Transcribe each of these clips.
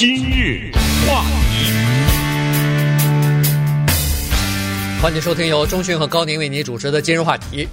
今日话题，欢迎收听由钟讯和高宁为你主持的今日话题。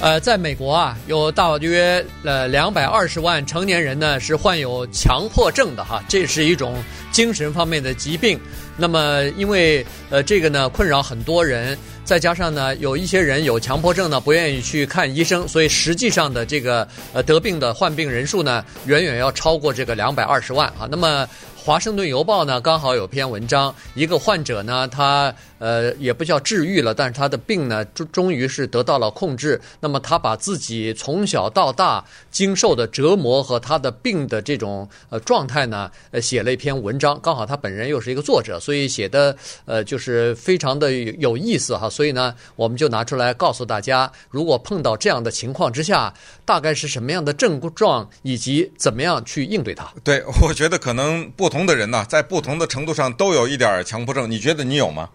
呃，在美国啊，有大约呃两百二十万成年人呢是患有强迫症的哈，这是一种精神方面的疾病。那么因为呃这个呢困扰很多人，再加上呢有一些人有强迫症呢不愿意去看医生，所以实际上的这个呃得病的患病人数呢远远要超过这个两百二十万啊。那么。华盛顿邮报呢，刚好有篇文章，一个患者呢，他呃也不叫治愈了，但是他的病呢，终终于是得到了控制。那么他把自己从小到大经受的折磨和他的病的这种呃状态呢，呃写了一篇文章。刚好他本人又是一个作者，所以写的呃就是非常的有意思哈。所以呢，我们就拿出来告诉大家，如果碰到这样的情况之下，大概是什么样的症状，以及怎么样去应对它。对，我觉得可能不同。的人呢，在不同的程度上都有一点强迫症。你觉得你有吗？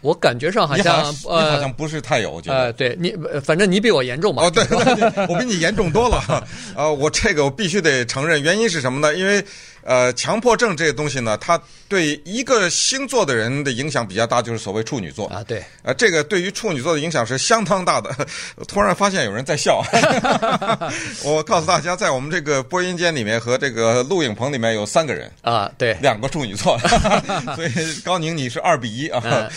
我感觉上好像，呃，你好像不是太有。我觉得，呃，对你，反正你比我严重嘛。哦，对，我比你严重多了。呃，我这个我必须得承认，原因是什么呢？因为。呃，强迫症这个东西呢，它对一个星座的人的影响比较大，就是所谓处女座啊。对，呃，这个对于处女座的影响是相当大的。突然发现有人在笑，我告诉大家，在我们这个播音间里面和这个录影棚里面有三个人啊，对，两个处女座，所以高宁你是二比一啊。嗯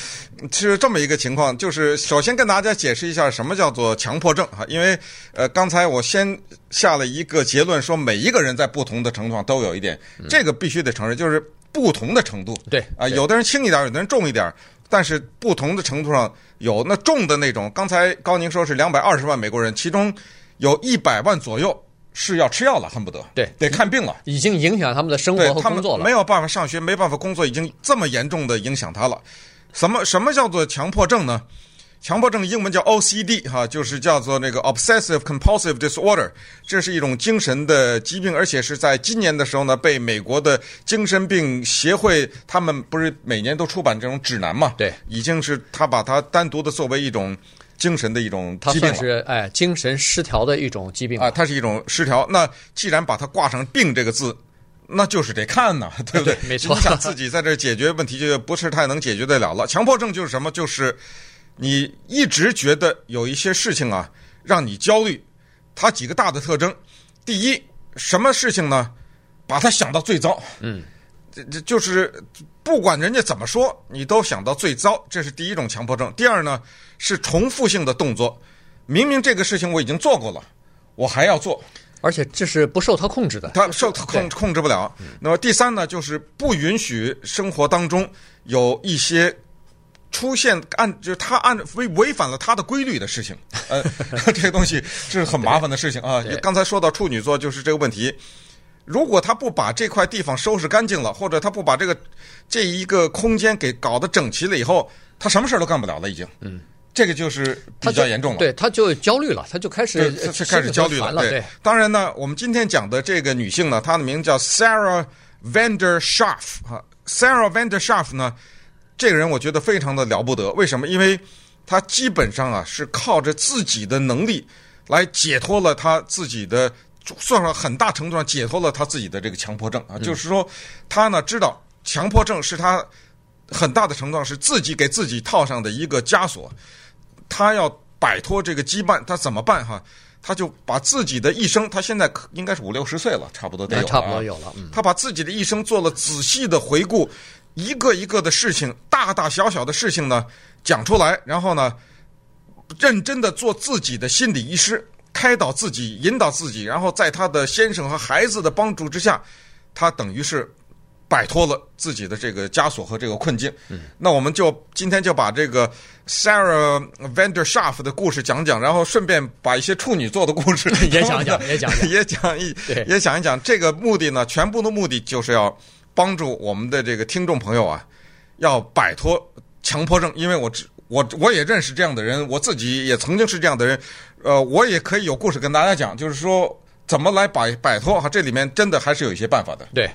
是这么一个情况，就是首先跟大家解释一下什么叫做强迫症哈，因为呃刚才我先下了一个结论，说每一个人在不同的程度上都有一点，这个必须得承认，就是不同的程度。对啊，有的人轻一点，有的人重一点，但是不同的程度上有那重的那种。刚才高宁说是两百二十万美国人，其中有一百万左右是要吃药了，恨不得对得看病了，已经影响他们的生活和工作了，没有办法上学，没办法工作，已经这么严重的影响他了。什么什么叫做强迫症呢？强迫症英文叫 OCD 哈，就是叫做那个 Obsessive Compulsive Disorder，这是一种精神的疾病，而且是在今年的时候呢，被美国的精神病协会，他们不是每年都出版这种指南嘛？对，已经是他把它单独的作为一种精神的一种疾病了。它是哎，精神失调的一种疾病啊，它是一种失调。那既然把它挂上“病”这个字。那就是得看呐，对不对？没错，你想自己在这解决问题，就不是太能解决得了了。强迫症就是什么？就是你一直觉得有一些事情啊，让你焦虑。它几个大的特征：第一，什么事情呢？把它想到最糟。嗯，这这就是不管人家怎么说，你都想到最糟。这是第一种强迫症。第二呢，是重复性的动作。明明这个事情我已经做过了，我还要做。而且这是不受他控制的，他受他控控制不了。那么第三呢，就是不允许生活当中有一些出现按就是他按违违反了他的规律的事情。呃，这个东西是很麻烦的事情啊。刚才说到处女座就是这个问题，如果他不把这块地方收拾干净了，或者他不把这个这一个空间给搞得整齐了以后，他什么事儿都干不了了，已经。嗯。这个就是比较严重了，对，他就焦虑了，他就开始就开始焦虑了。对，对当然呢，我们今天讲的这个女性呢，她的名字叫 Sarah Vander Schaaf 哈，Sarah Vander Schaaf 呢，这个人我觉得非常的了不得。为什么？因为他基本上啊是靠着自己的能力来解脱了他自己的，算上很大程度上解脱了他自己的这个强迫症啊。嗯、就是说，他呢知道强迫症是他很大的程度上是自己给自己套上的一个枷锁。他要摆脱这个羁绊，他怎么办？哈，他就把自己的一生，他现在应该是五六十岁了，差不多得有了，差不多有了。嗯，他把自己的一生做了仔细的回顾，一个一个的事情，大大小小的事情呢，讲出来，然后呢，认真的做自己的心理医师，开导自己，引导自己，然后在他的先生和孩子的帮助之下，他等于是。摆脱了自己的这个枷锁和这个困境，嗯，那我们就今天就把这个 Sarah Vander Schaaf 的故事讲讲，然后顺便把一些处女座的故事 也讲讲，也讲讲，也讲一，也讲一讲。这个目的呢，全部的目的就是要帮助我们的这个听众朋友啊，要摆脱强迫症。因为我我我也认识这样的人，我自己也曾经是这样的人，呃，我也可以有故事跟大家讲，就是说怎么来摆摆脱哈，这里面真的还是有一些办法的，对。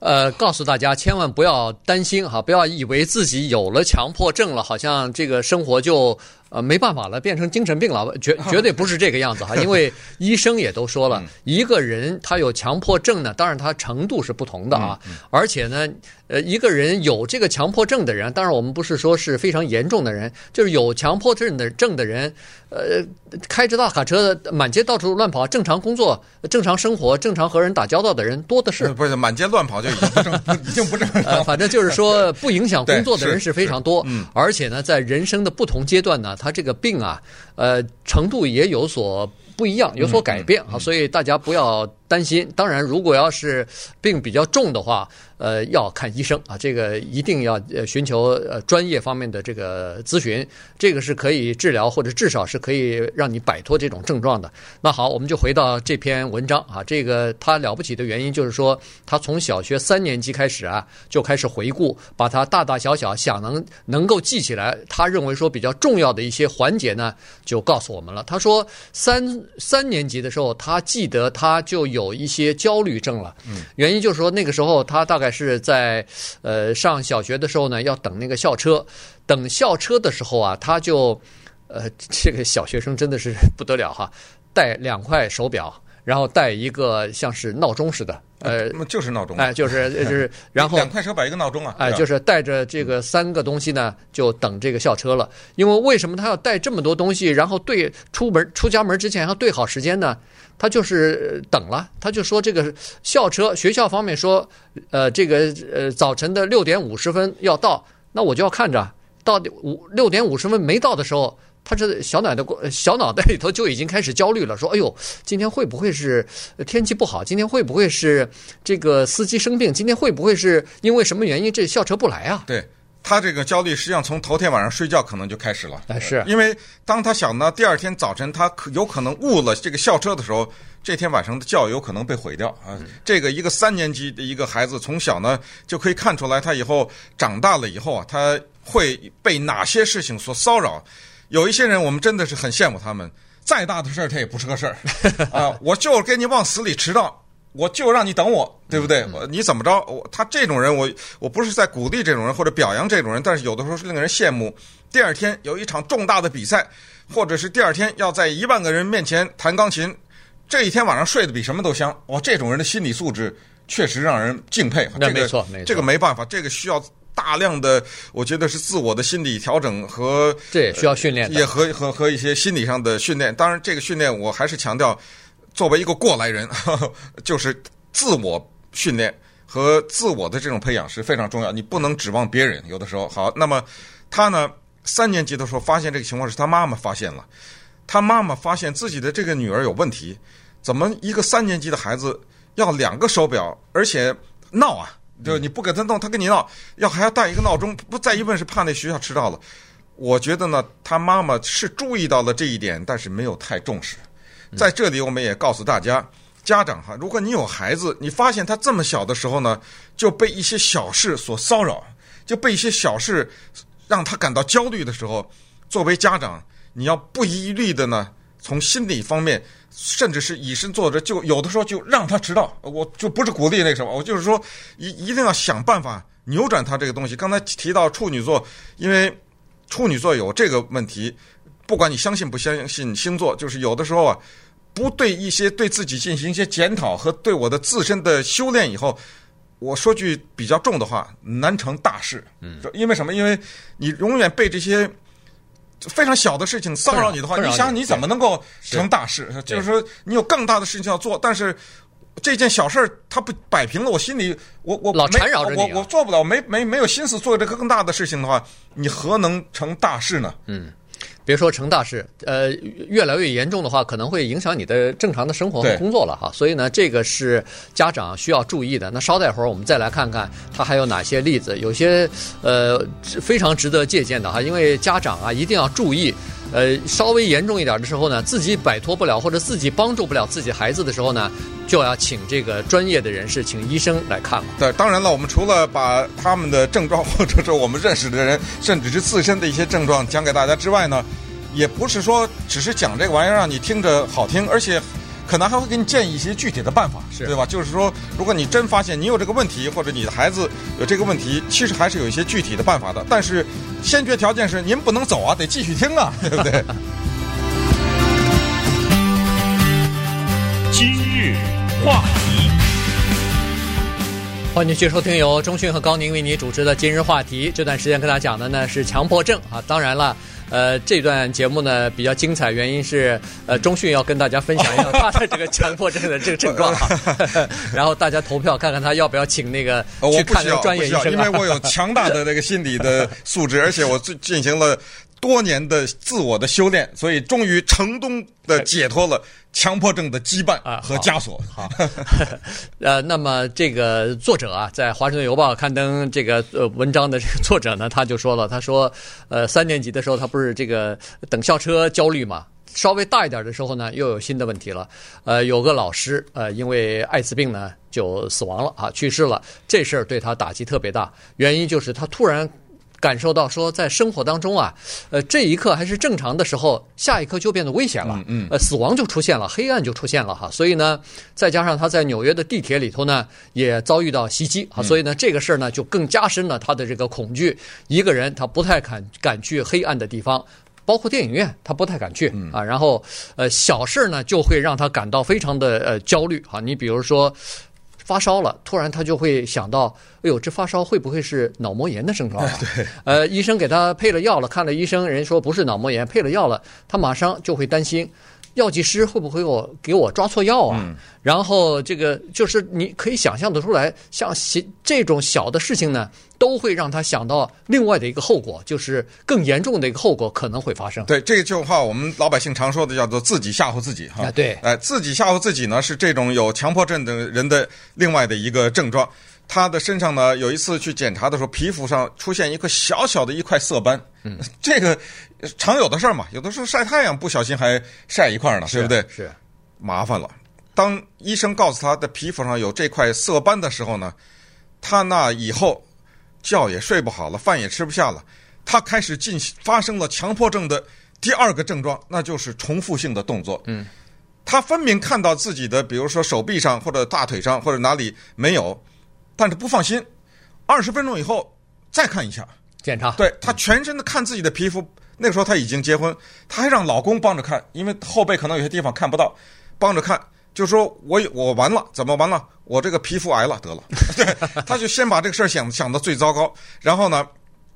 呃，告诉大家，千万不要担心哈，不要以为自己有了强迫症了，好像这个生活就呃，没办法了，变成精神病了，绝 绝对不是这个样子哈。因为 医生也都说了，一个人他有强迫症呢，当然他程度是不同的啊。而且呢，呃，一个人有这个强迫症的人，当然我们不是说是非常严重的人，就是有强迫症的症的人，呃，开着大卡车满街到处乱跑，正常工作、正常生活、正常和人打交道的人多的是。不是满街乱跑就已经不正，已经不正常。呃，反正就是说 不影响工作的人是非常多。嗯，而且呢，在人生的不同阶段呢。他这个病啊，呃，程度也有所不一样，有所改变啊，所以大家不要担心。当然，如果要是病比较重的话，呃，要看医生啊，这个一定要呃寻求呃专业方面的这个咨询，这个是可以治疗或者至少是可以让你摆脱这种症状的。那好，我们就回到这篇文章啊，这个他了不起的原因就是说，他从小学三年级开始啊，就开始回顾，把他大大小小想能能够记起来，他认为说比较重要的一些环节呢，就告诉我们了。他说三三年级的时候，他记得他就有一些焦虑症了，原因就是说那个时候他大概。是在呃上小学的时候呢，要等那个校车，等校车的时候啊，他就呃这个小学生真的是不得了哈，带两块手表，然后带一个像是闹钟似的，呃，就是闹钟，哎，就是就是，然后两块手摆一个闹钟啊，哎，就是带着这个三个东西呢，就等这个校车了。因为为什么他要带这么多东西，然后对出门出家门之前要对好时间呢？他就是等了，他就说这个校车，学校方面说，呃，这个呃早晨的六点五十分要到，那我就要看着，到底五六点五十分没到的时候，他这小脑袋小脑袋里头就已经开始焦虑了，说，哎呦，今天会不会是天气不好？今天会不会是这个司机生病？今天会不会是因为什么原因这校车不来啊？对。他这个焦虑实际上从头天晚上睡觉可能就开始了，是因为当他想到第二天早晨他可有可能误了这个校车的时候，这天晚上的觉有可能被毁掉啊。这个一个三年级的一个孩子从小呢就可以看出来，他以后长大了以后啊，他会被哪些事情所骚扰。有一些人我们真的是很羡慕他们，再大的事儿他也不是个事儿 啊，我就给你往死里迟到。我就让你等我，对不对？我你怎么着？我他这种人，我我不是在鼓励这种人或者表扬这种人，但是有的时候是令人羡慕。第二天有一场重大的比赛，或者是第二天要在一万个人面前弹钢琴，这一天晚上睡得比什么都香。哇，这种人的心理素质确实让人敬佩。那没错，没错，这个没办法，这个需要大量的，我觉得是自我的心理调整和这也需要训练，也和和和一些心理上的训练。当然，这个训练我还是强调。作为一个过来人，呵呵，就是自我训练和自我的这种培养是非常重要。你不能指望别人。有的时候，好，那么他呢，三年级的时候发现这个情况是他妈妈发现了，他妈妈发现自己的这个女儿有问题，怎么一个三年级的孩子要两个手表，而且闹啊，就是你不给他弄，他跟你闹，要还要带一个闹钟，不再一问是怕那学校迟到了。我觉得呢，他妈妈是注意到了这一点，但是没有太重视。在这里，我们也告诉大家，家长哈，如果你有孩子，你发现他这么小的时候呢，就被一些小事所骚扰，就被一些小事让他感到焦虑的时候，作为家长，你要不遗余力的呢，从心理方面，甚至是以身作则，就有的时候就让他迟到。我就不是鼓励那个什么，我就是说，一一定要想办法扭转他这个东西。刚才提到处女座，因为处女座有这个问题。不管你相信不相信星座，就是有的时候啊，不对一些对自己进行一些检讨和对我的自身的修炼以后，我说句比较重的话，难成大事。嗯，因为什么？因为你永远被这些非常小的事情骚扰你的话，你想你怎么能够成大事？就是说你有更大的事情要做，但是这件小事儿它不摆平了，我心里我我老缠绕着你，我我做不了，没没没有心思做这个更大的事情的话，你何能成大事呢？嗯。别说成大事，呃，越来越严重的话，可能会影响你的正常的生活和工作了哈。所以呢，这个是家长需要注意的。那稍待会儿，我们再来看看他还有哪些例子，有些呃非常值得借鉴的哈。因为家长啊，一定要注意，呃，稍微严重一点的时候呢，自己摆脱不了或者自己帮助不了自己孩子的时候呢，就要请这个专业的人士，请医生来看了。对，当然了，我们除了把他们的症状，或者是我们认识的人，甚至是自身的一些症状讲给大家之外呢，也不是说只是讲这个玩意儿让你听着好听，而且可能还会给你建议一些具体的办法，是对吧？就是说，如果你真发现你有这个问题，或者你的孩子有这个问题，其实还是有一些具体的办法的。但是，先决条件是您不能走啊，得继续听啊，对不对？今日话题，欢迎继续收听由中讯和高宁为您主持的今日话题。这段时间跟大家讲的呢是强迫症啊，当然了。呃，这段节目呢比较精彩，原因是呃，中迅要跟大家分享一下他的 这个强迫症的这个症状啊，然后大家投票看看他要不要请那个去看那个专业医生，啊，因为我有强大的那个心理的素质，而且我进进行了多年的自我的修炼，所以终于成功的解脱了强迫症的羁绊和枷锁。好，好 呃，那么这个作者啊，在《华盛顿邮报》刊登这个呃文章的这个作者呢，他就说了，他说，呃，三年级的时候他不是这个等校车焦虑嘛，稍微大一点的时候呢，又有新的问题了。呃，有个老师呃，因为艾滋病呢就死亡了啊，去世了，这事儿对他打击特别大，原因就是他突然。感受到说，在生活当中啊，呃，这一刻还是正常的时候，下一刻就变得危险了，嗯，呃，死亡就出现了，黑暗就出现了哈。所以呢，再加上他在纽约的地铁里头呢，也遭遇到袭击啊，所以呢，这个事儿呢就更加深了他的这个恐惧。一个人他不太敢敢去黑暗的地方，包括电影院，他不太敢去啊。然后呃，小事呢就会让他感到非常的呃焦虑啊。你比如说。发烧了，突然他就会想到，哎呦，这发烧会不会是脑膜炎的症状啊？对，呃，医生给他配了药了，看了医生，人说不是脑膜炎，配了药了，他马上就会担心。药剂师会不会我给我抓错药啊？然后这个就是你可以想象得出来，像这种小的事情呢，都会让他想到另外的一个后果，就是更严重的一个后果可能会发生。对，这句话我们老百姓常说的叫做自己吓唬自己哈。对，哎，自己吓唬自己呢，是这种有强迫症的人的另外的一个症状。他的身上呢，有一次去检查的时候，皮肤上出现一个小小的一块色斑。嗯，这个常有的事儿嘛，有的时候晒太阳不小心还晒一块呢，对不对？是，麻烦了。当医生告诉他的皮肤上有这块色斑的时候呢，他那以后觉也睡不好了，饭也吃不下了。他开始进行发生了强迫症的第二个症状，那就是重复性的动作。嗯，他分明看到自己的，比如说手臂上或者大腿上或者哪里没有。但是不放心，二十分钟以后再看一下检查。对，他全身的看自己的皮肤，那个时候他已经结婚，他还让老公帮着看，因为后背可能有些地方看不到，帮着看，就说我我完了，怎么完了？我这个皮肤癌了，得了。对，他就先把这个事儿想想的最糟糕，然后呢，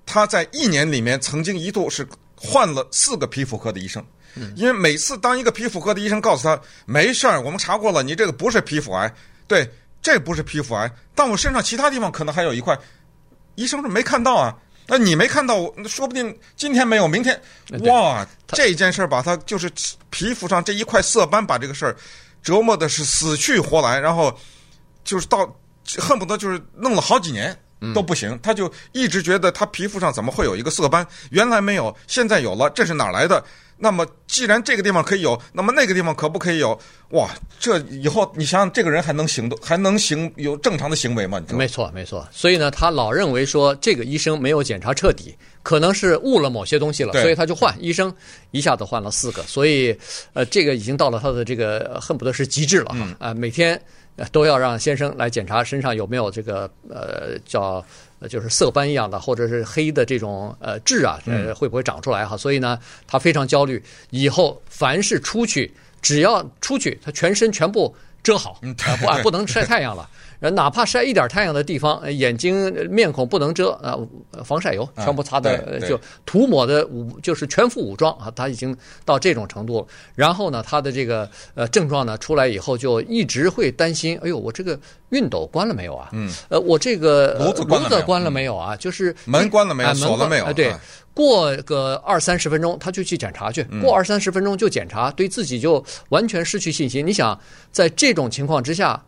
他在一年里面曾经一度是换了四个皮肤科的医生，因为每次当一个皮肤科的医生告诉他没事儿，我们查过了，你这个不是皮肤癌，对。这不是皮肤癌，但我身上其他地方可能还有一块。医生说没看到啊，那你没看到，说不定今天没有，明天哇，这件事儿把他就是皮肤上这一块色斑，把这个事儿折磨的是死去活来，然后就是到恨不得就是弄了好几年都不行，他就一直觉得他皮肤上怎么会有一个色斑，原来没有，现在有了，这是哪来的？那么，既然这个地方可以有，那么那个地方可不可以有？哇，这以后你想想，这个人还能行动，还能行有正常的行为吗？你知道吗？没错，没错。所以呢，他老认为说这个医生没有检查彻底，可能是误了某些东西了，所以他就换医生，一下子换了四个。所以，呃，这个已经到了他的这个恨不得是极致了哈。啊、嗯呃，每天都要让先生来检查身上有没有这个呃叫。就是色斑一样的，或者是黑的这种呃痣啊，呃会不会长出来哈？所以呢，他非常焦虑。以后凡是出去，只要出去，他全身全部遮好，不啊不能晒太阳了。哪怕晒一点太阳的地方，眼睛、面孔不能遮啊，防晒油全部擦的，就涂抹的武，就是全副武装啊。他已经到这种程度了。然后呢，他的这个呃症状呢出来以后，就一直会担心，哎呦，我这个熨斗关了没有啊？嗯，呃，我这个炉子关了没有啊？就是门关了没有？锁了没有？对，过个二三十分钟，他就去检查去。过二三十分钟就检查，对自己就完全失去信心。你想，在这种情况之下。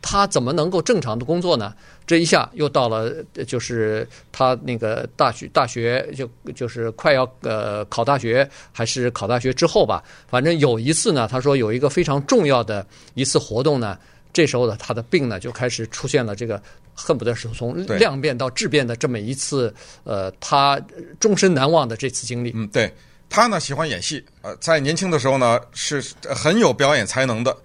他怎么能够正常的工作呢？这一下又到了，就是他那个大学大学就就是快要呃考大学，还是考大学之后吧。反正有一次呢，他说有一个非常重要的一次活动呢，这时候呢，他的病呢就开始出现了这个恨不得是从量变到质变的这么一次呃，他终身难忘的这次经历。嗯，对，他呢喜欢演戏，呃，在年轻的时候呢是很有表演才能的。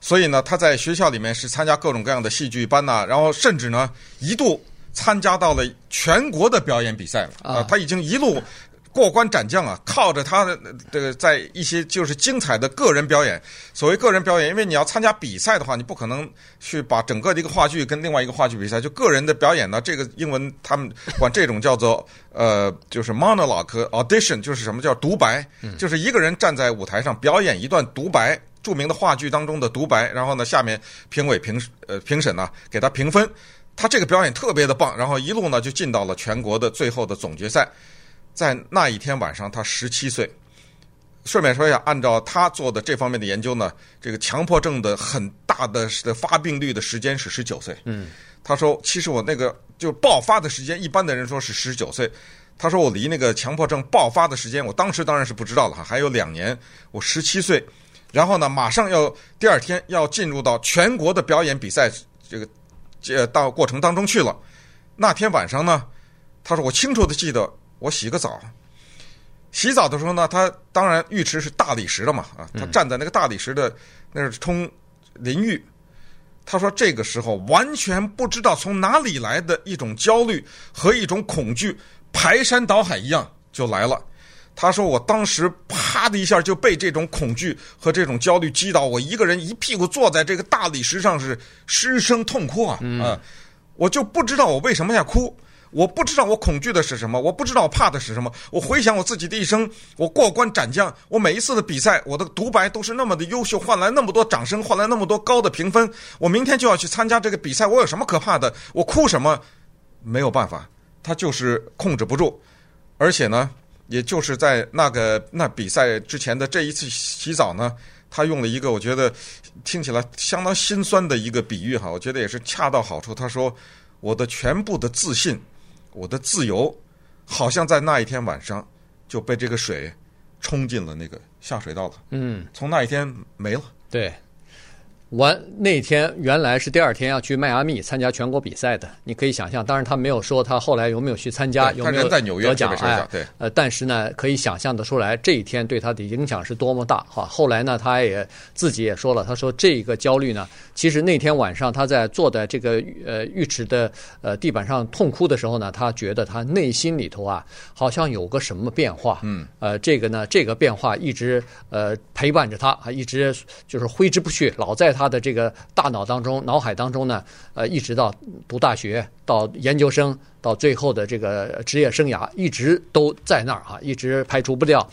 所以呢，他在学校里面是参加各种各样的戏剧班呐、啊，然后甚至呢一度参加到了全国的表演比赛了啊、呃，他已经一路。过关斩将啊，靠着他的这个在一些就是精彩的个人表演。所谓个人表演，因为你要参加比赛的话，你不可能去把整个的一个话剧跟另外一个话剧比赛。就个人的表演呢，这个英文他们管这种叫做呃，就是 monologue audition，就是什么叫独白，就是一个人站在舞台上表演一段独白，著名的话剧当中的独白。然后呢，下面评委评呃评审呢给他评分，他这个表演特别的棒，然后一路呢就进到了全国的最后的总决赛。在那一天晚上，他十七岁。顺便说一下，按照他做的这方面的研究呢，这个强迫症的很大的的发病率的时间是十九岁。嗯，他说，其实我那个就爆发的时间，一般的人说是十九岁。他说我离那个强迫症爆发的时间，我当时当然是不知道了哈，还有两年。我十七岁，然后呢，马上要第二天要进入到全国的表演比赛这个这到过程当中去了。那天晚上呢，他说我清楚的记得。我洗个澡，洗澡的时候呢，他当然浴池是大理石的嘛，啊，他站在那个大理石的那是冲淋浴。他说这个时候完全不知道从哪里来的一种焦虑和一种恐惧，排山倒海一样就来了。他说我当时啪的一下就被这种恐惧和这种焦虑击倒，我一个人一屁股坐在这个大理石上是失声痛哭啊，啊，我就不知道我为什么要哭。我不知道我恐惧的是什么，我不知道我怕的是什么。我回想我自己的一生，我过关斩将，我每一次的比赛，我的独白都是那么的优秀，换来那么多掌声，换来那么多高的评分。我明天就要去参加这个比赛，我有什么可怕的？我哭什么？没有办法，他就是控制不住。而且呢，也就是在那个那比赛之前的这一次洗澡呢，他用了一个我觉得听起来相当心酸的一个比喻哈，我觉得也是恰到好处。他说：“我的全部的自信。”我的自由，好像在那一天晚上就被这个水冲进了那个下水道了。嗯，从那一天没了。对。完那天原来是第二天要去迈阿密参加全国比赛的，你可以想象。当然他没有说他后来有没有去参加，有没有得奖。哎，对，呃，但是呢，可以想象得出来这一天对他的影响是多么大哈。后来呢，他也自己也说了，他说这个焦虑呢，其实那天晚上他在坐在这个呃浴池的呃地板上痛哭的时候呢，他觉得他内心里头啊好像有个什么变化。嗯，呃，这个呢，这个变化一直呃陪伴着他，啊，一直就是挥之不去，老在。他的这个大脑当中、脑海当中呢，呃，一直到读大学、到研究生、到最后的这个职业生涯，一直都在那儿哈，一直排除不掉。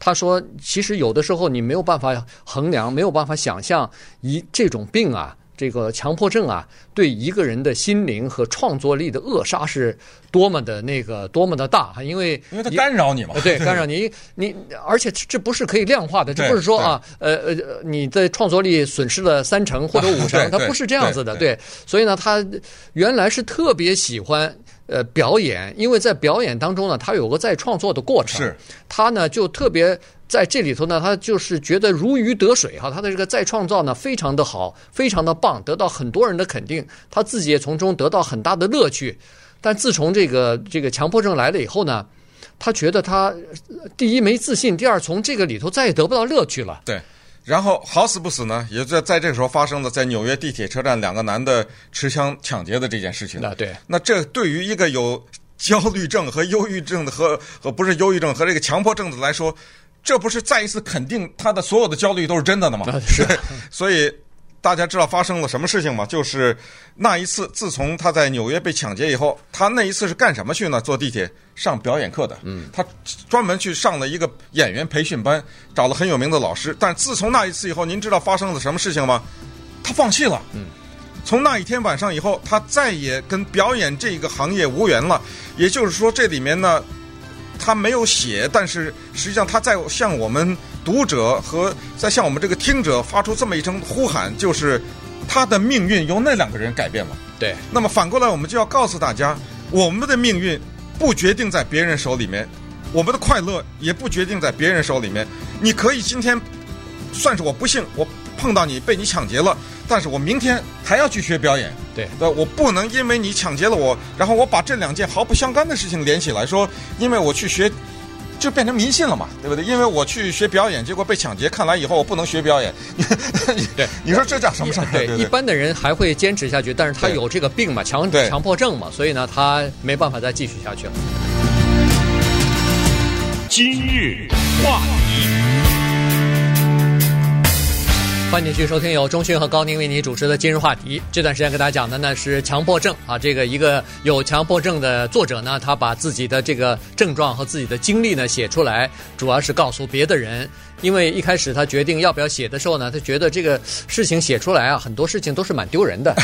他说，其实有的时候你没有办法衡量，没有办法想象，一这种病啊。这个强迫症啊，对一个人的心灵和创作力的扼杀是多么的那个多么的大哈，因为因为它干扰你嘛，对，干扰你。你，而且这不是可以量化的，这不是说啊，呃呃，你的创作力损失了三成或者五成，它不是这样子的，对，所以呢，他原来是特别喜欢呃表演，因为在表演当中呢，他有个再创作的过程，是，他呢就特别。在这里头呢，他就是觉得如鱼得水哈，他的这个再创造呢非常的好，非常的棒，得到很多人的肯定，他自己也从中得到很大的乐趣。但自从这个这个强迫症来了以后呢，他觉得他第一没自信，第二从这个里头再也得不到乐趣了。对，然后好死不死呢，也在在这个时候发生了在纽约地铁车站两个男的持枪抢劫的这件事情。那对，那这对于一个有焦虑症和忧郁症的和和不是忧郁症和这个强迫症的来说。这不是再一次肯定他的所有的焦虑都是真的的吗？是，所以大家知道发生了什么事情吗？就是那一次，自从他在纽约被抢劫以后，他那一次是干什么去呢？坐地铁上表演课的。嗯，他专门去上了一个演员培训班，找了很有名的老师。但自从那一次以后，您知道发生了什么事情吗？他放弃了。嗯，从那一天晚上以后，他再也跟表演这个行业无缘了。也就是说，这里面呢。他没有写，但是实际上他在向我们读者和在向我们这个听者发出这么一声呼喊，就是他的命运由那两个人改变了。对，那么反过来，我们就要告诉大家，我们的命运不决定在别人手里面，我们的快乐也不决定在别人手里面。你可以今天算是我不幸，我碰到你被你抢劫了。但是我明天还要去学表演，对，我不能因为你抢劫了我，然后我把这两件毫不相干的事情连起来说，因为我去学就变成迷信了嘛，对不对？因为我去学表演，结果被抢劫，看来以后我不能学表演。对，你说这叫什么事儿？对，一般的人还会坚持下去，但是他有这个病嘛，强强迫症嘛，所以呢，他没办法再继续下去了。今日话欢迎继续收听由中讯和高宁为你主持的今日话题。这段时间给大家讲的呢是强迫症啊，这个一个有强迫症的作者呢，他把自己的这个症状和自己的经历呢写出来，主要是告诉别的人。因为一开始他决定要不要写的时候呢，他觉得这个事情写出来啊，很多事情都是蛮丢人的。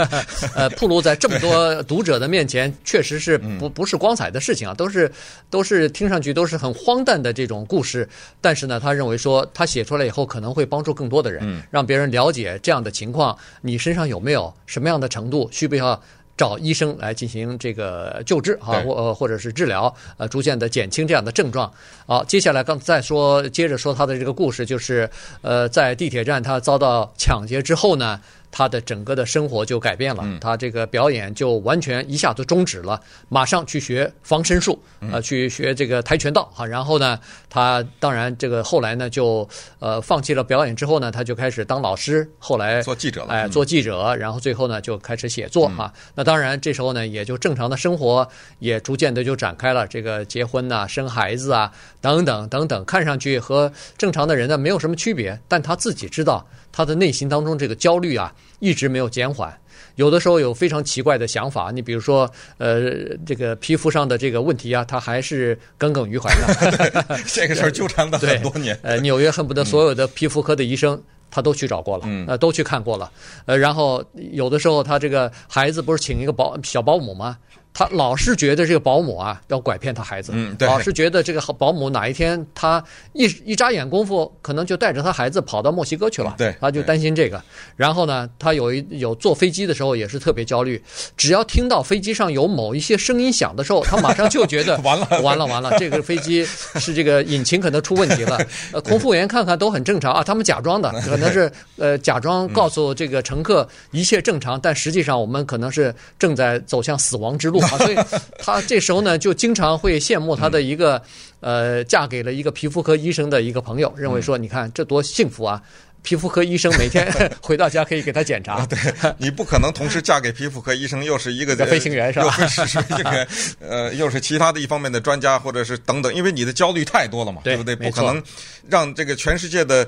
呃，铺露在这么多读者的面前，确实是不不是光彩的事情啊，都是都是听上去都是很荒诞的这种故事。但是呢，他认为说他写出来以后可能会帮助更多的人，让别人了解这样的情况，你身上有没有什么样的程度，需不需要找医生来进行这个救治啊，或呃或者是治疗，呃，逐渐的减轻这样的症状。好，接下来刚再说，接着说他的这个故事，就是呃，在地铁站他遭到抢劫之后呢。他的整个的生活就改变了，他这个表演就完全一下子终止了，马上去学防身术，呃，去学这个跆拳道哈。然后呢，他当然这个后来呢就呃放弃了表演之后呢，他就开始当老师，后来做记者了，哎，做记者，然后最后呢就开始写作哈。那当然这时候呢也就正常的生活也逐渐的就展开了，这个结婚呐、生孩子啊等等等等，看上去和正常的人呢没有什么区别，但他自己知道。他的内心当中这个焦虑啊，一直没有减缓，有的时候有非常奇怪的想法。你比如说，呃，这个皮肤上的这个问题啊，他还是耿耿于怀的。这个事儿纠缠了很多年。呃，纽约恨不得所有的皮肤科的医生，他都去找过了，呃，都去看过了。呃，然后有的时候他这个孩子不是请一个保小保姆吗？他老是觉得这个保姆啊要拐骗他孩子，嗯，对，老是觉得这个保姆哪一天他一一眨眼功夫，可能就带着他孩子跑到墨西哥去了，对，他就担心这个。然后呢，他有一有坐飞机的时候也是特别焦虑，只要听到飞机上有某一些声音响的时候，他马上就觉得 完了完了完了，这个飞机是这个引擎可能出问题了。呃，空服员看看都很正常啊，他们假装的，可能是呃假装告诉这个乘客一切正常，但实际上我们可能是正在走向死亡之路。啊，所以他这时候呢，就经常会羡慕他的一个，呃，嫁给了一个皮肤科医生的一个朋友，认为说，你看这多幸福啊。皮肤科医生每天 回到家可以给他检查。对，你不可能同时嫁给皮肤科医生，又是一个 飞行员是吧？又是飞行员，呃，又是其他的一方面的专家，或者是等等，因为你的焦虑太多了嘛，对，对不对？不可能让这个全世界的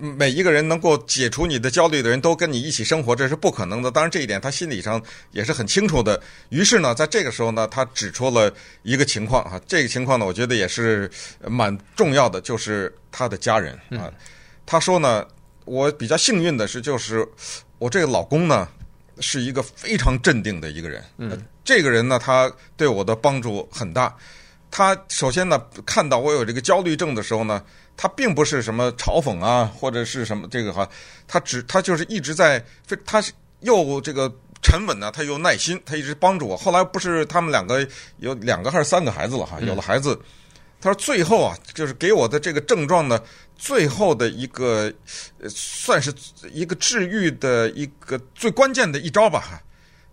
每一个人能够解除你的焦虑的人都跟你一起生活，这是不可能的。当然，这一点他心理上也是很清楚的。于是呢，在这个时候呢，他指出了一个情况啊，这个情况呢，我觉得也是蛮重要的，就是他的家人啊，他说呢。我比较幸运的是，就是我这个老公呢，是一个非常镇定的一个人。嗯，这个人呢，他对我的帮助很大。他首先呢，看到我有这个焦虑症的时候呢，他并不是什么嘲讽啊，或者是什么这个哈，他只他就是一直在，他是又这个沉稳呢，他又耐心，他一直帮助我。后来不是他们两个有两个还是三个孩子了哈，有了孩子。他说最后啊，就是给我的这个症状呢。最后的一个，算是一个治愈的一个最关键的一招吧，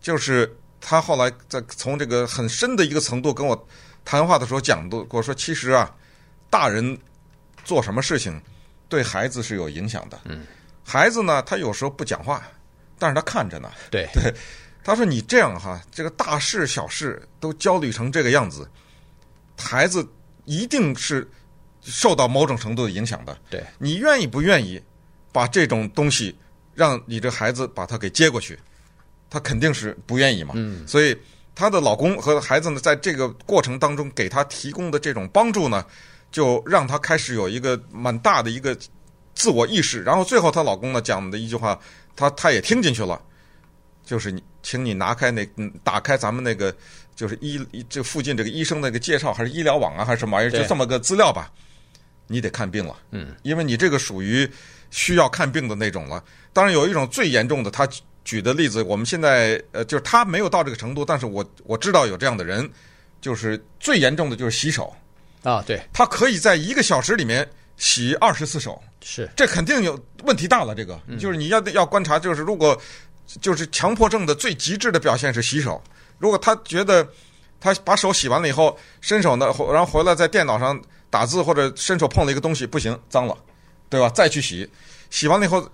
就是他后来在从这个很深的一个程度跟我谈话的时候讲的，跟我说其实啊，大人做什么事情对孩子是有影响的。嗯，孩子呢，他有时候不讲话，但是他看着呢。对对，他说你这样哈，这个大事小事都焦虑成这个样子，孩子一定是。受到某种程度的影响的，对，你愿意不愿意把这种东西让你这孩子把他给接过去？他肯定是不愿意嘛。嗯，所以她的老公和孩子呢，在这个过程当中给她提供的这种帮助呢，就让她开始有一个蛮大的一个自我意识。然后最后她老公呢讲的一句话，她她也听进去了，就是你，请你拿开那，嗯，打开咱们那个就是医这附近这个医生那个介绍，还是医疗网啊，还是什么玩意儿，就这么个资料吧。你得看病了，嗯，因为你这个属于需要看病的那种了。当然有一种最严重的，他举的例子，我们现在呃，就是他没有到这个程度，但是我我知道有这样的人，就是最严重的就是洗手啊，对，他可以在一个小时里面洗二十次手，是，这肯定有问题大了。这个就是你要要观察，就是如果就是强迫症的最极致的表现是洗手，如果他觉得他把手洗完了以后，伸手呢，然后回来在电脑上。打字或者伸手碰了一个东西，不行，脏了，对吧？再去洗，洗完了以后。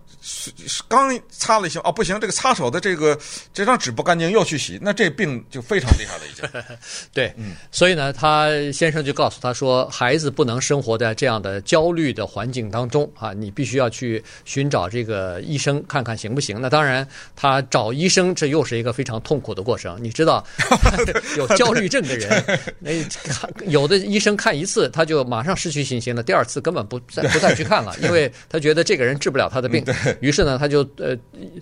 刚擦了一下，哦，不行，这个擦手的这个这张纸不干净，又去洗，那这病就非常厉害了，已经。对，嗯，所以呢，他先生就告诉他说，孩子不能生活在这样的焦虑的环境当中啊，你必须要去寻找这个医生看看行不行。那当然，他找医生这又是一个非常痛苦的过程。你知道，有焦虑症的人，那有的医生看一次他就马上失去信心了，第二次根本不再不再去看了，因为他觉得这个人治不了他的病。嗯于是呢，他就呃，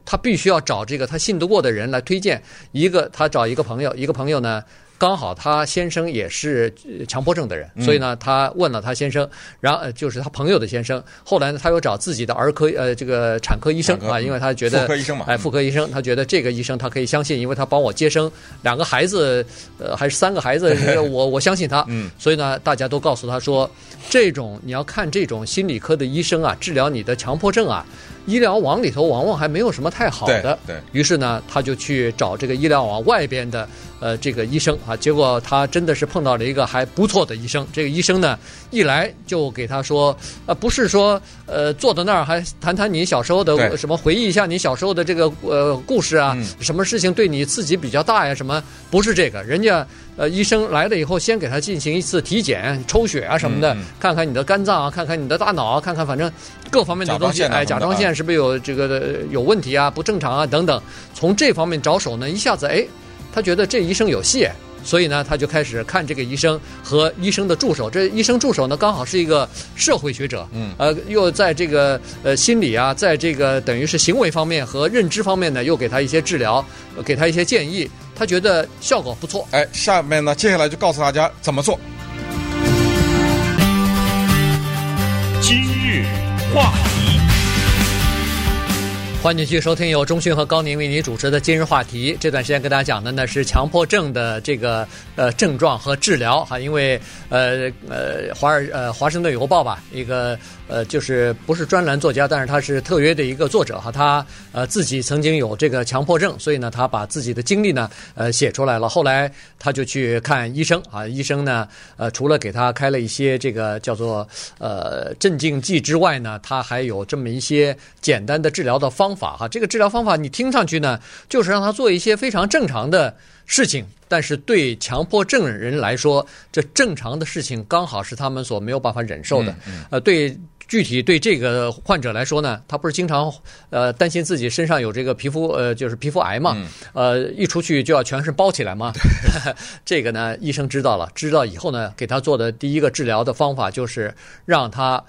他必须要找这个他信得过的人来推荐一个，他找一个朋友，一个朋友呢。刚好他先生也是强迫症的人，所以呢，他问了他先生，然后就是他朋友的先生。后来呢，他又找自己的儿科呃这个产科医生啊，因为他觉得妇科医生嘛，哎，妇科医生，他觉得这个医生他可以相信，因为他帮我接生两个孩子，呃，还是三个孩子，我我相信他。嗯，所以呢，大家都告诉他说，这种你要看这种心理科的医生啊，治疗你的强迫症啊，医疗网里头往往还没有什么太好的。对。于是呢，他就去找这个医疗网外边的。呃，这个医生啊，结果他真的是碰到了一个还不错的医生。这个医生呢，一来就给他说，呃，不是说，呃，坐在那儿还谈谈你小时候的什么，回忆一下你小时候的这个呃故事啊，什么事情对你刺激比较大呀？什么？不是这个，人家呃医生来了以后，先给他进行一次体检、抽血啊什么的，看看你的肝脏啊，看看你的大脑啊，看看反正各方面的东西，哎，甲状腺是不是有这个有问题啊、不正常啊等等，从这方面着手呢，一下子哎。他觉得这医生有戏，所以呢，他就开始看这个医生和医生的助手。这医生助手呢，刚好是一个社会学者，嗯，呃，又在这个呃心理啊，在这个等于是行为方面和认知方面呢，又给他一些治疗，给他一些建议。他觉得效果不错。哎，下面呢，接下来就告诉大家怎么做。今日话题。欢迎继续收听由中讯和高宁为您主持的今日话题。这段时间跟大家讲的呢是强迫症的这个呃症状和治疗哈，因为呃呃华尔呃华盛顿邮报吧一个。呃，就是不是专栏作家，但是他是特约的一个作者哈。他呃自己曾经有这个强迫症，所以呢，他把自己的经历呢呃写出来了。后来他就去看医生啊，医生呢呃除了给他开了一些这个叫做呃镇静剂之外呢，他还有这么一些简单的治疗的方法哈。这个治疗方法你听上去呢，就是让他做一些非常正常的事情，但是对强迫症人来说，这正常的事情刚好是他们所没有办法忍受的。呃，对。具体对这个患者来说呢，他不是经常呃担心自己身上有这个皮肤呃就是皮肤癌嘛，呃一出去就要全身包起来嘛。这个呢，医生知道了，知道以后呢，给他做的第一个治疗的方法就是让他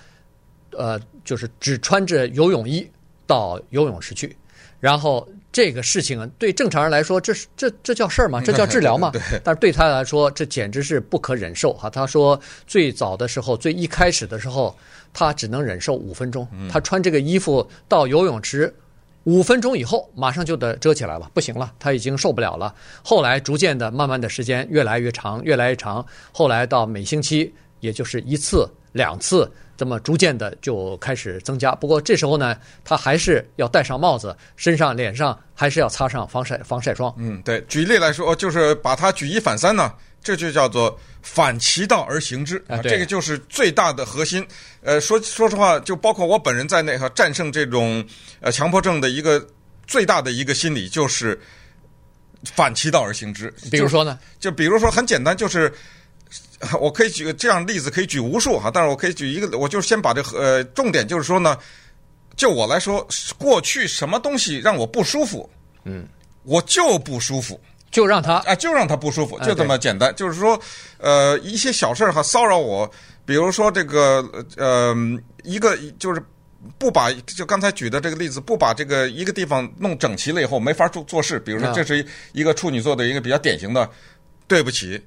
呃就是只穿着游泳衣到游泳池去，然后这个事情啊，对正常人来说，这是这这叫事儿吗？这叫治疗吗？但是对他来说，这简直是不可忍受哈。他说最早的时候，最一开始的时候。他只能忍受五分钟，他穿这个衣服到游泳池，五分钟以后马上就得遮起来了，不行了，他已经受不了了。后来逐渐的，慢慢的时间越来越长，越来越长，后来到每星期也就是一次两次，这么逐渐的就开始增加。不过这时候呢，他还是要戴上帽子，身上脸上还是要擦上防晒防晒霜。嗯，对，举例来说，就是把它举一反三呢。这就叫做反其道而行之啊，这个就是最大的核心。呃，说说实话，就包括我本人在内哈，战胜这种呃强迫症的一个最大的一个心理就是反其道而行之。比如说呢？就比如说很简单，就是 我可以举个这样例子，可以举无数哈，但是我可以举一个，我就先把这个呃重点就是说呢，就我来说，过去什么东西让我不舒服，嗯，我就不舒服。就让他啊，就让他不舒服，就这么简单。啊、就是说，呃，一些小事儿哈骚扰我，比如说这个呃，一个就是不把就刚才举的这个例子，不把这个一个地方弄整齐了以后，没法做做事。比如说，这是一个处女座的一个比较典型的，对不起，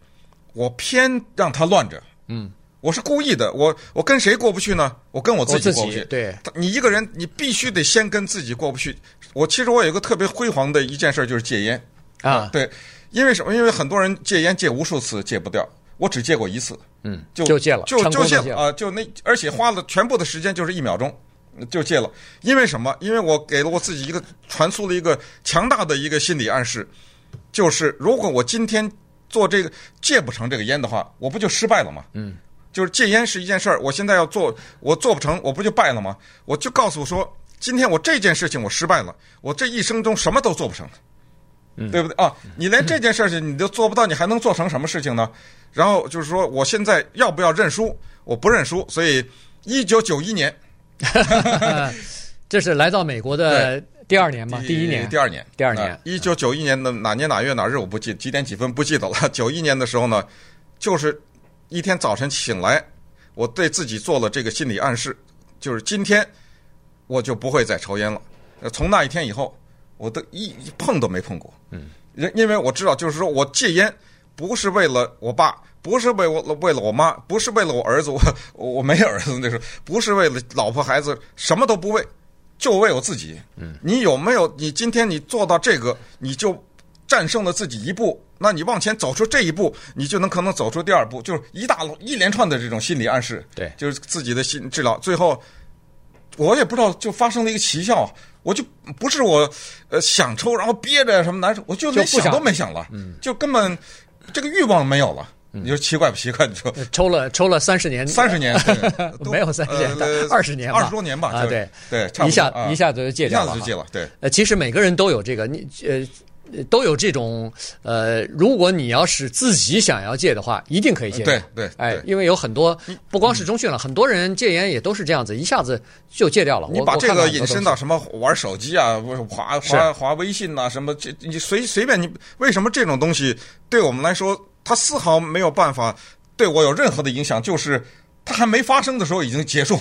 我偏让他乱着。嗯，我是故意的。我我跟谁过不去呢？我跟我自己过不去。对，你一个人，你必须得先跟自己过不去。我其实我有一个特别辉煌的一件事，就是戒烟。啊，对，因为什么？因为很多人戒烟戒无数次戒不掉，我只戒过一次，嗯，就就戒了，就就戒了啊，就那，而且花了全部的时间就是一秒钟就戒了。因为什么？因为我给了我自己一个传输了一个强大的一个心理暗示，就是如果我今天做这个戒不成这个烟的话，我不就失败了吗？嗯，就是戒烟是一件事儿，我现在要做，我做不成，我不就败了吗？我就告诉我说，今天我这件事情我失败了，我这一生中什么都做不成，嗯，对不对啊？你连这件事情你都做不到，你还能做成什么事情呢？然后就是说，我现在要不要认输？我不认输。所以，一九九一年，这是来到美国的。第二年嘛，第一年，第二年，第二年，一九九一年的哪年哪月哪日我不记，几点几分不记得了。九一年的时候呢，就是一天早晨醒来，我对自己做了这个心理暗示，就是今天我就不会再抽烟了。从那一天以后，我都一碰都没碰过。嗯，因因为我知道，就是说我戒烟不是为了我爸，不是为我为了我妈，不是为了我儿子，我我没儿子那时候，不是为了老婆孩子，什么都不为。就为我自己，嗯，你有没有？你今天你做到这个，你就战胜了自己一步。那你往前走出这一步，你就能可能走出第二步，就是一大一连串的这种心理暗示。对，就是自己的心治疗。最后，我也不知道，就发生了一个奇效，我就不是我呃想抽，然后憋着什么难受，我就连想都没想了，嗯，就根本这个欲望没有了。你说奇怪不奇怪？你说 抽了抽了三十年，三十年 没有三十年，二十年，二十多年吧。啊，对对，一下一下子就戒掉了，一下子就戒了。对，呃，其实每个人都有这个，你呃都有这种呃，如果你要是自己想要戒的话，一定可以戒。对对，哎，因为有很多不光是中讯了，很多人戒烟也都是这样子，一下子就戒掉了。你把这个引申到什么玩手机啊，滑滑滑微信呐，什么这你随随便你，为什么这种东西对我们来说，他丝毫没有办法。对我有任何的影响，就是它还没发生的时候已经结束，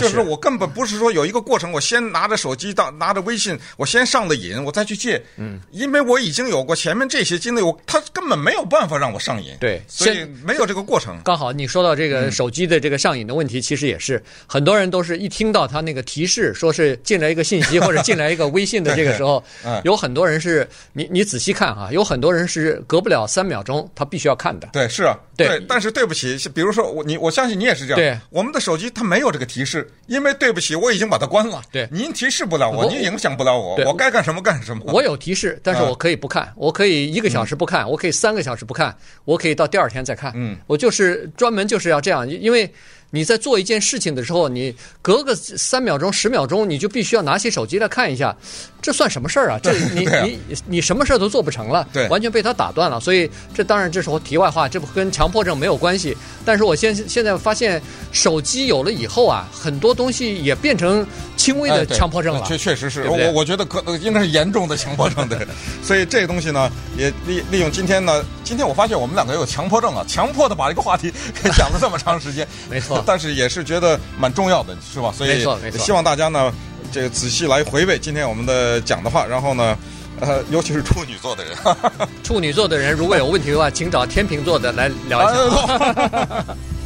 就是我根本不是说有一个过程，我先拿着手机到拿着微信，我先上的瘾，我再去借，嗯，因为我已经有过前面这些经历，我他根本没有办法让我上瘾，对，所以没有这个过程。刚好你说到这个手机的这个上瘾的问题，其实也是很多人都是一听到他那个提示说是进来一个信息或者进来一个微信的这个时候，有很多人是你你仔细看哈，有很多人是隔不了三秒钟，他必须要看的。对，是啊，对，但是对不起，比如说我你我相信你也是这样，对，我们的。手机它没有这个提示，因为对不起，我已经把它关了。对，您提示不了我，您影响不了我，我该干什么干什么。我有提示，但是我可以不看，我可以一个小时不看，我可以三个小时不看，我可以到第二天再看。嗯，我就是专门就是要这样，因为。你在做一件事情的时候，你隔个三秒钟、十秒钟，你就必须要拿起手机来看一下，这算什么事儿啊？这你你你什么事儿都做不成了，对，完全被他打断了。所以这当然这时候题外话，这不跟强迫症没有关系。但是我现现在发现，手机有了以后啊，很多东西也变成轻微的强迫症了。确确实是，我我觉得可能应该是严重的强迫症。对，所以这个东西呢，也利利用今天呢，今天我发现我们两个有强迫症啊，强迫的把这个话题给讲了这么长时间。没错。但是也是觉得蛮重要的，是吧？所以希望大家呢，这个仔细来回味今天我们的讲的话，然后呢，呃，尤其是处女座的人，处女座的人如果有问题的话，请找天秤座的来聊一下。